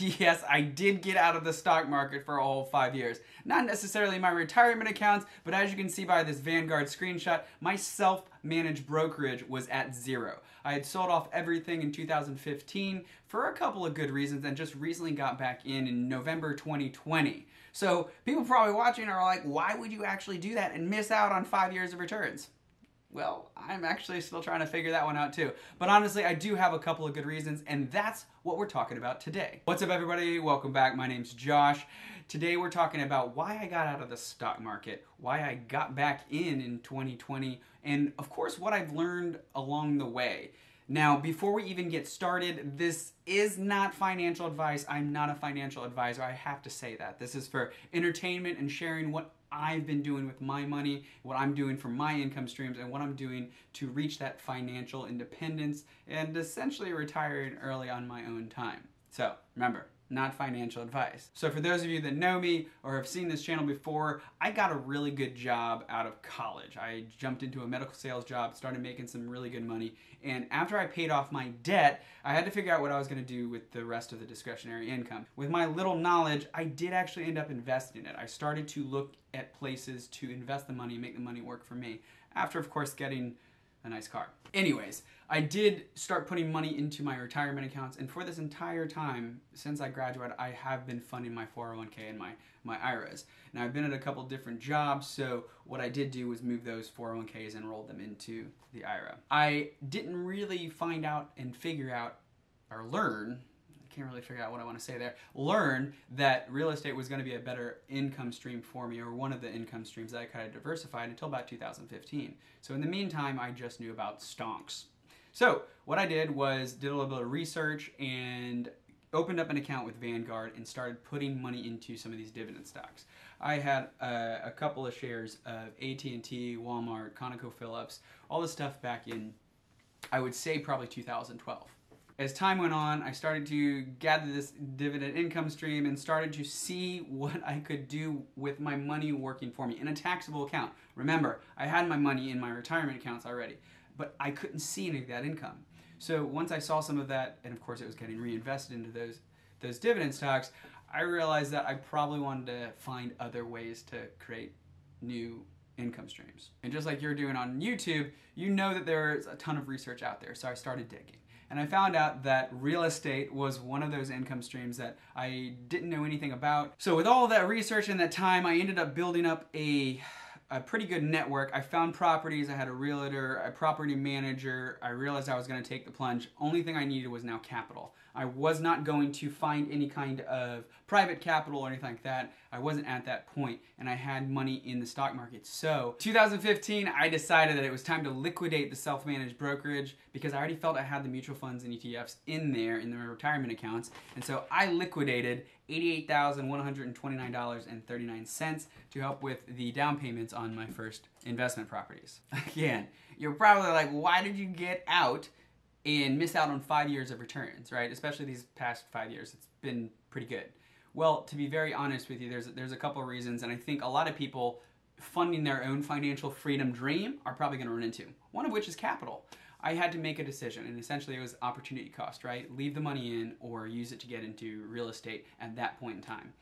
yes, I did get out of the stock market for a whole five years. Not necessarily my retirement accounts, but as you can see by this Vanguard screenshot, my self managed brokerage was at zero. I had sold off everything in 2015 for a couple of good reasons and just recently got back in in November 2020. So people probably watching are like, why would you actually do that and miss out on five years of returns? Well, I'm actually still trying to figure that one out too. But honestly, I do have a couple of good reasons, and that's what we're talking about today. What's up, everybody? Welcome back. My name's Josh. Today, we're talking about why I got out of the stock market, why I got back in in 2020, and of course, what I've learned along the way. Now, before we even get started, this is not financial advice. I'm not a financial advisor. I have to say that. This is for entertainment and sharing what I've been doing with my money, what I'm doing for my income streams, and what I'm doing to reach that financial independence and essentially retiring early on my own time. So remember, not financial advice. So for those of you that know me or have seen this channel before, I got a really good job out of college. I jumped into a medical sales job, started making some really good money, and after I paid off my debt, I had to figure out what I was going to do with the rest of the discretionary income. With my little knowledge, I did actually end up investing it. I started to look at places to invest the money, make the money work for me. After of course getting a nice car. Anyways, I did start putting money into my retirement accounts, and for this entire time, since I graduated, I have been funding my 401k and my, my IRAs. Now, I've been at a couple different jobs, so what I did do was move those 401ks and roll them into the IRA. I didn't really find out and figure out or learn can't really figure out what I want to say there, learn that real estate was going to be a better income stream for me, or one of the income streams that I kind of diversified until about 2015. So in the meantime, I just knew about stonks. So what I did was did a little bit of research and opened up an account with Vanguard and started putting money into some of these dividend stocks. I had uh, a couple of shares of AT&T, Walmart, ConocoPhillips, all this stuff back in, I would say probably 2012 as time went on, I started to gather this dividend income stream and started to see what I could do with my money working for me in a taxable account. Remember, I had my money in my retirement accounts already, but I couldn't see any of that income. So once I saw some of that, and of course it was getting reinvested into those those dividend stocks, I realized that I probably wanted to find other ways to create new income streams. And just like you're doing on YouTube, you know that there's a ton of research out there. So I started digging and I found out that real estate was one of those income streams that I didn't know anything about. So with all that research and that time, I ended up building up a a pretty good network. I found properties, I had a realtor, a property manager. I realized I was going to take the plunge. Only thing I needed was now capital. I was not going to find any kind of private capital or anything like that. I wasn't at that point and I had money in the stock market. So 2015, I decided that it was time to liquidate the self-managed brokerage because I already felt I had the mutual funds and ETFs in there in the retirement accounts. And so I liquidated $88,129.39 to help with the down payments on my first investment properties. Again, you're probably like, why did you get out and miss out on five years of returns, right? Especially these past five years, it's been pretty good. Well, to be very honest with you, there's there's a couple of reasons, and I think a lot of people funding their own financial freedom dream are probably going to run into. One of which is capital. I had to make a decision, and essentially it was opportunity cost, right? Leave the money in or use it to get into real estate at that point in time.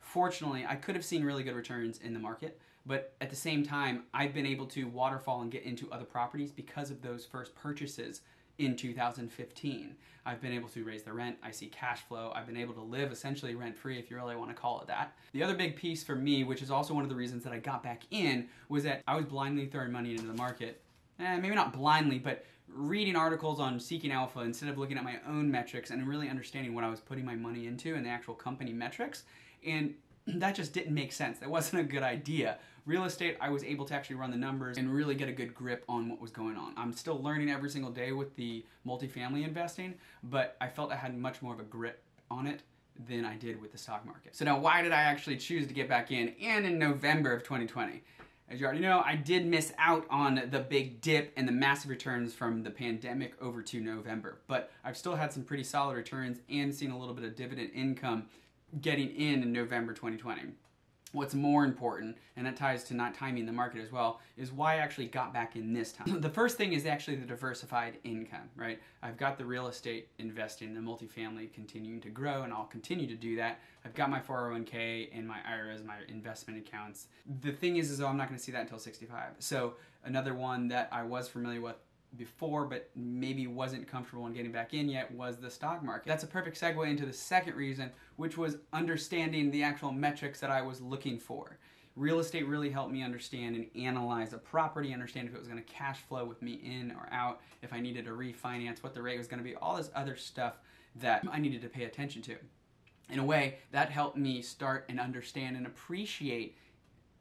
Fortunately, I could have seen really good returns in the market, but at the same time, I've been able to waterfall and get into other properties because of those first purchases in 2015. I've been able to raise the rent, I see cash flow, I've been able to live essentially rent free if you really want to call it that. The other big piece for me, which is also one of the reasons that I got back in, was that I was blindly throwing money into the market. Eh, maybe not blindly, but reading articles on Seeking Alpha instead of looking at my own metrics and really understanding what I was putting my money into and the actual company metrics. And that just didn't make sense. That wasn't a good idea. Real estate, I was able to actually run the numbers and really get a good grip on what was going on. I'm still learning every single day with the multifamily investing, but I felt I had much more of a grip on it than I did with the stock market. So now why did I actually choose to get back in and in November of 2020? As you already know, I did miss out on the big dip and the massive returns from the pandemic over to November, but I've still had some pretty solid returns and seen a little bit of dividend income getting in in November 2020. What's more important, and that ties to not timing the market as well, is why I actually got back in this time. the first thing is actually the diversified income, right? I've got the real estate investing, the multifamily continuing to grow, and I'll continue to do that. I've got my 401k and my IRAs, my investment accounts. The thing is, is I'm not going to see that until 65. So another one that I was familiar with before but maybe wasn't comfortable in getting back in yet was the stock market. That's a perfect segue into the second reason, which was understanding the actual metrics that I was looking for. Real estate really helped me understand and analyze a property, understand if it was going to cash flow with me in or out, if I needed to refinance, what the rate was going to be, all this other stuff that I needed to pay attention to. In a way, that helped me start and understand and appreciate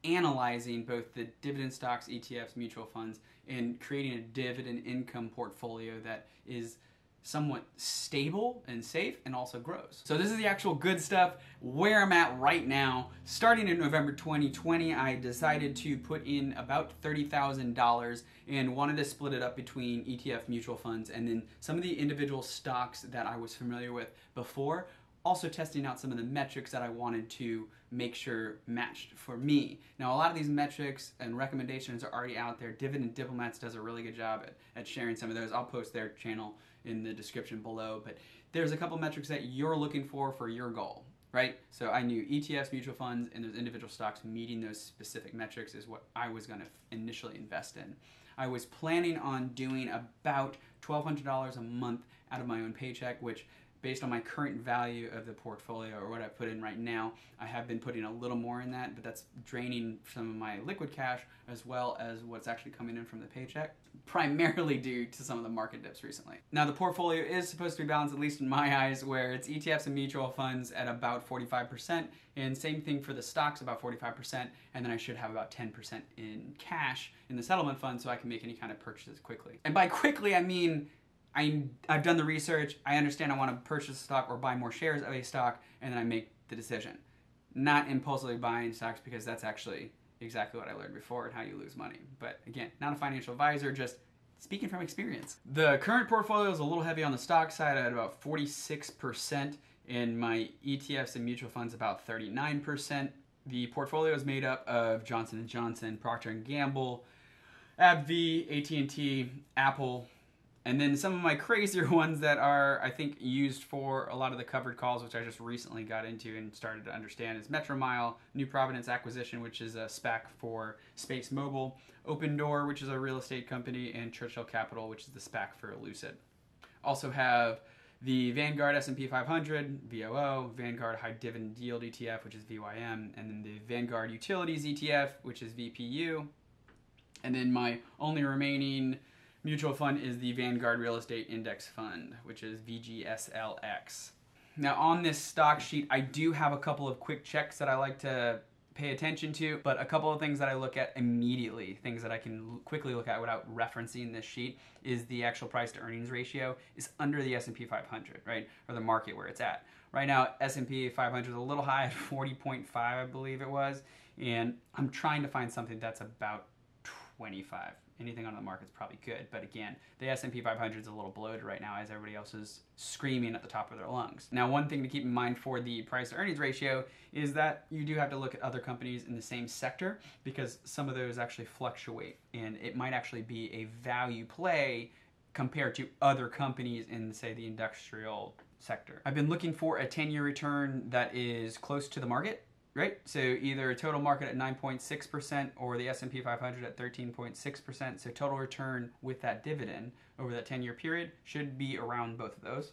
analyzing both the dividend stocks, ETFs, mutual funds, and creating a dividend income portfolio that is somewhat stable and safe and also grows. So this is the actual good stuff where I'm at right now. Starting in November 2020, I decided to put in about $30,000 and wanted to split it up between ETF mutual funds and then some of the individual stocks that I was familiar with before also testing out some of the metrics that I wanted to make sure matched for me. Now, a lot of these metrics and recommendations are already out there. Dividend Diplomats does a really good job at, at sharing some of those. I'll post their channel in the description below, but there's a couple metrics that you're looking for for your goal, right? So I knew ETFs, mutual funds, and those individual stocks meeting those specific metrics is what I was going to initially invest in. I was planning on doing about $1,200 a month out of my own paycheck, which based on my current value of the portfolio or what I put in right now, I have been putting a little more in that, but that's draining some of my liquid cash as well as what's actually coming in from the paycheck, primarily due to some of the market dips recently. Now, the portfolio is supposed to be balanced, at least in my eyes, where it's ETFs and mutual funds at about 45%, and same thing for the stocks, about 45%, and then I should have about 10% in cash in the settlement fund so I can make any kind of purchases quickly. And by quickly, I mean I, I've done the research, I understand I want to purchase stock or buy more shares of a stock, and then I make the decision. Not impulsively buying stocks because that's actually exactly what I learned before and how you lose money. But again, not a financial advisor, just speaking from experience. The current portfolio is a little heavy on the stock side at about 46%, in my ETFs and mutual funds about 39%. The portfolio is made up of Johnson & Johnson, Procter & Gamble, AbbVie, AT&T, Apple, and then some of my crazier ones that are, I think, used for a lot of the covered calls, which I just recently got into and started to understand, is Metromile, New Providence Acquisition, which is a SPAC for Space Mobile, Opendoor, which is a real estate company, and Churchill Capital, which is the SPAC for Lucid. Also have the Vanguard S&P 500, VOO, Vanguard High Dividend Yield ETF, which is VYM, and then the Vanguard Utilities ETF, which is VPU. And then my only remaining mutual fund is the Vanguard Real Estate Index Fund, which is VGSLX. Now, on this stock sheet, I do have a couple of quick checks that I like to pay attention to, but a couple of things that I look at immediately, things that I can quickly look at without referencing this sheet, is the actual price to earnings ratio is under the S&P 500, right, or the market where it's at. Right now, S&P 500 is a little high at 40.5, I believe it was, and I'm trying to find something that's about 25 anything on the market is probably good. But again, the S&P 500 is a little bloated right now as everybody else is screaming at the top of their lungs. Now, one thing to keep in mind for the price to earnings ratio is that you do have to look at other companies in the same sector because some of those actually fluctuate and it might actually be a value play compared to other companies in say the industrial sector. I've been looking for a 10-year return that is close to the market right? So either total market at 9.6% or the S&P 500 at 13.6%. So total return with that dividend over that 10-year period should be around both of those.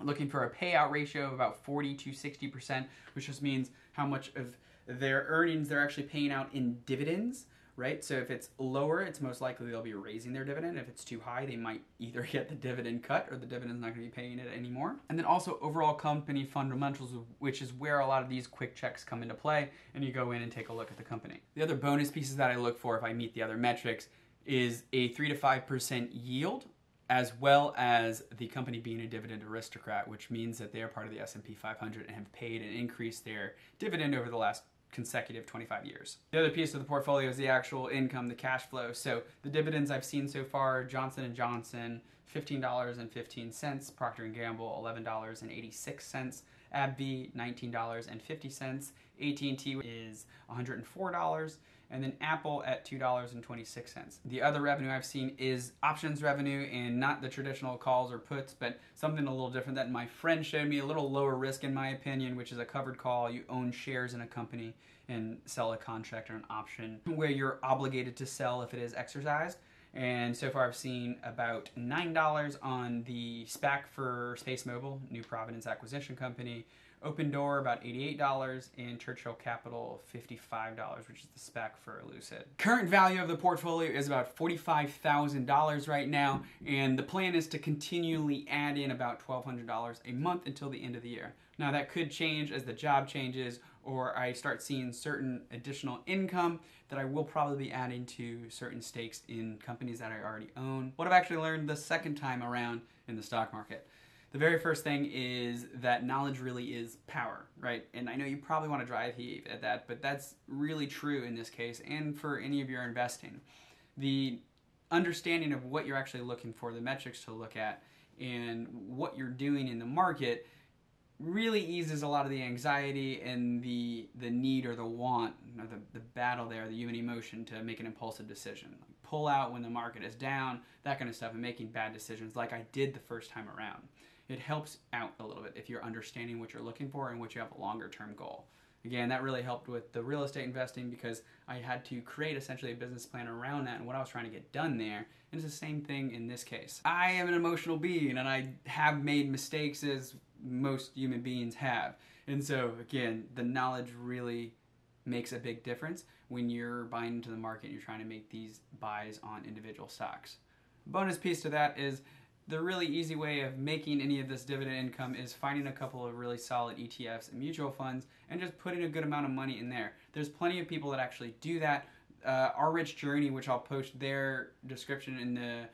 Looking for a payout ratio of about 40 to 60%, which just means how much of their earnings they're actually paying out in dividends right? So if it's lower, it's most likely they'll be raising their dividend. If it's too high, they might either get the dividend cut or the dividend's not going to be paying it anymore. And then also overall company fundamentals, which is where a lot of these quick checks come into play, and you go in and take a look at the company. The other bonus pieces that I look for if I meet the other metrics is a 3 to 5% yield as well as the company being a dividend aristocrat, which means that they are part of the S&P 500 and have paid and increased their dividend over the last consecutive 25 years. The other piece of the portfolio is the actual income, the cash flow. So the dividends I've seen so far, Johnson & Johnson, $15.15, Procter & Gamble, $11.86, AbbVie $19.50, AT&T is $104, and then Apple at $2.26. The other revenue I've seen is options revenue and not the traditional calls or puts, but something a little different that my friend showed me, a little lower risk in my opinion, which is a covered call. You own shares in a company and sell a contract or an option where you're obligated to sell if it is exercised. And so far, I've seen about $9 on the SPAC for Space Mobile, New Providence Acquisition Company, Opendoor about $88 and Churchill Capital $55, which is the SPAC for Lucid. Current value of the portfolio is about $45,000 right now, and the plan is to continually add in about $1,200 a month until the end of the year. Now that could change as the job changes or I start seeing certain additional income that I will probably be adding to certain stakes in companies that I already own. What I've actually learned the second time around in the stock market the very first thing is that knowledge really is power, right? And I know you probably want to drive heave at that, but that's really true in this case and for any of your investing. The understanding of what you're actually looking for, the metrics to look at, and what you're doing in the market really eases a lot of the anxiety and the the need or the want or the, the battle there, the human emotion to make an impulsive decision. Like pull out when the market is down, that kind of stuff, and making bad decisions like I did the first time around it helps out a little bit if you're understanding what you're looking for and what you have a longer term goal. Again, that really helped with the real estate investing because I had to create essentially a business plan around that and what I was trying to get done there. And it's the same thing in this case. I am an emotional being and I have made mistakes as most human beings have. And so, again, the knowledge really makes a big difference when you're buying into the market and you're trying to make these buys on individual stocks. Bonus piece to that is the really easy way of making any of this dividend income is finding a couple of really solid ETFs and mutual funds and just putting a good amount of money in there. There's plenty of people that actually do that. Uh, Our Rich Journey, which I'll post their description in the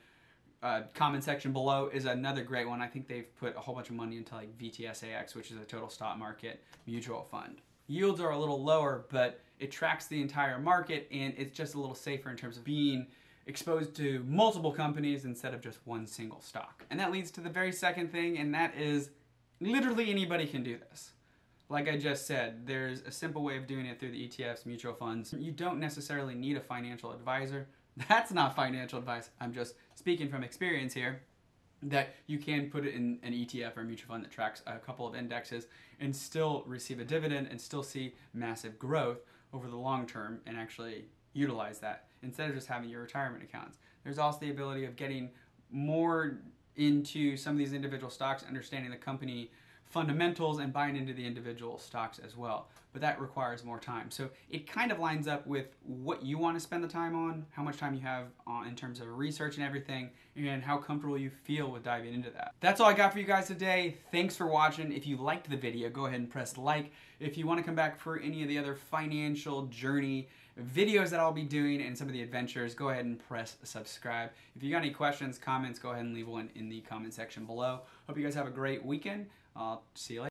uh, comment section below, is another great one. I think they've put a whole bunch of money into like VTSAX, which is a total stock market mutual fund. Yields are a little lower, but it tracks the entire market and it's just a little safer in terms of being exposed to multiple companies instead of just one single stock. And that leads to the very second thing, and that is literally anybody can do this. Like I just said, there's a simple way of doing it through the ETFs, mutual funds. You don't necessarily need a financial advisor. That's not financial advice. I'm just speaking from experience here that you can put it in an ETF or mutual fund that tracks a couple of indexes and still receive a dividend and still see massive growth over the long term and actually utilize that instead of just having your retirement accounts. There's also the ability of getting more into some of these individual stocks, understanding the company fundamentals and buying into the individual stocks as well. But that requires more time. So it kind of lines up with what you want to spend the time on, how much time you have on, in terms of research and everything, and how comfortable you feel with diving into that. That's all I got for you guys today. Thanks for watching. If you liked the video, go ahead and press like. If you want to come back for any of the other financial journey videos that I'll be doing and some of the adventures, go ahead and press subscribe. If you got any questions, comments, go ahead and leave one in the comment section below. Hope you guys have a great weekend. I'll see you later.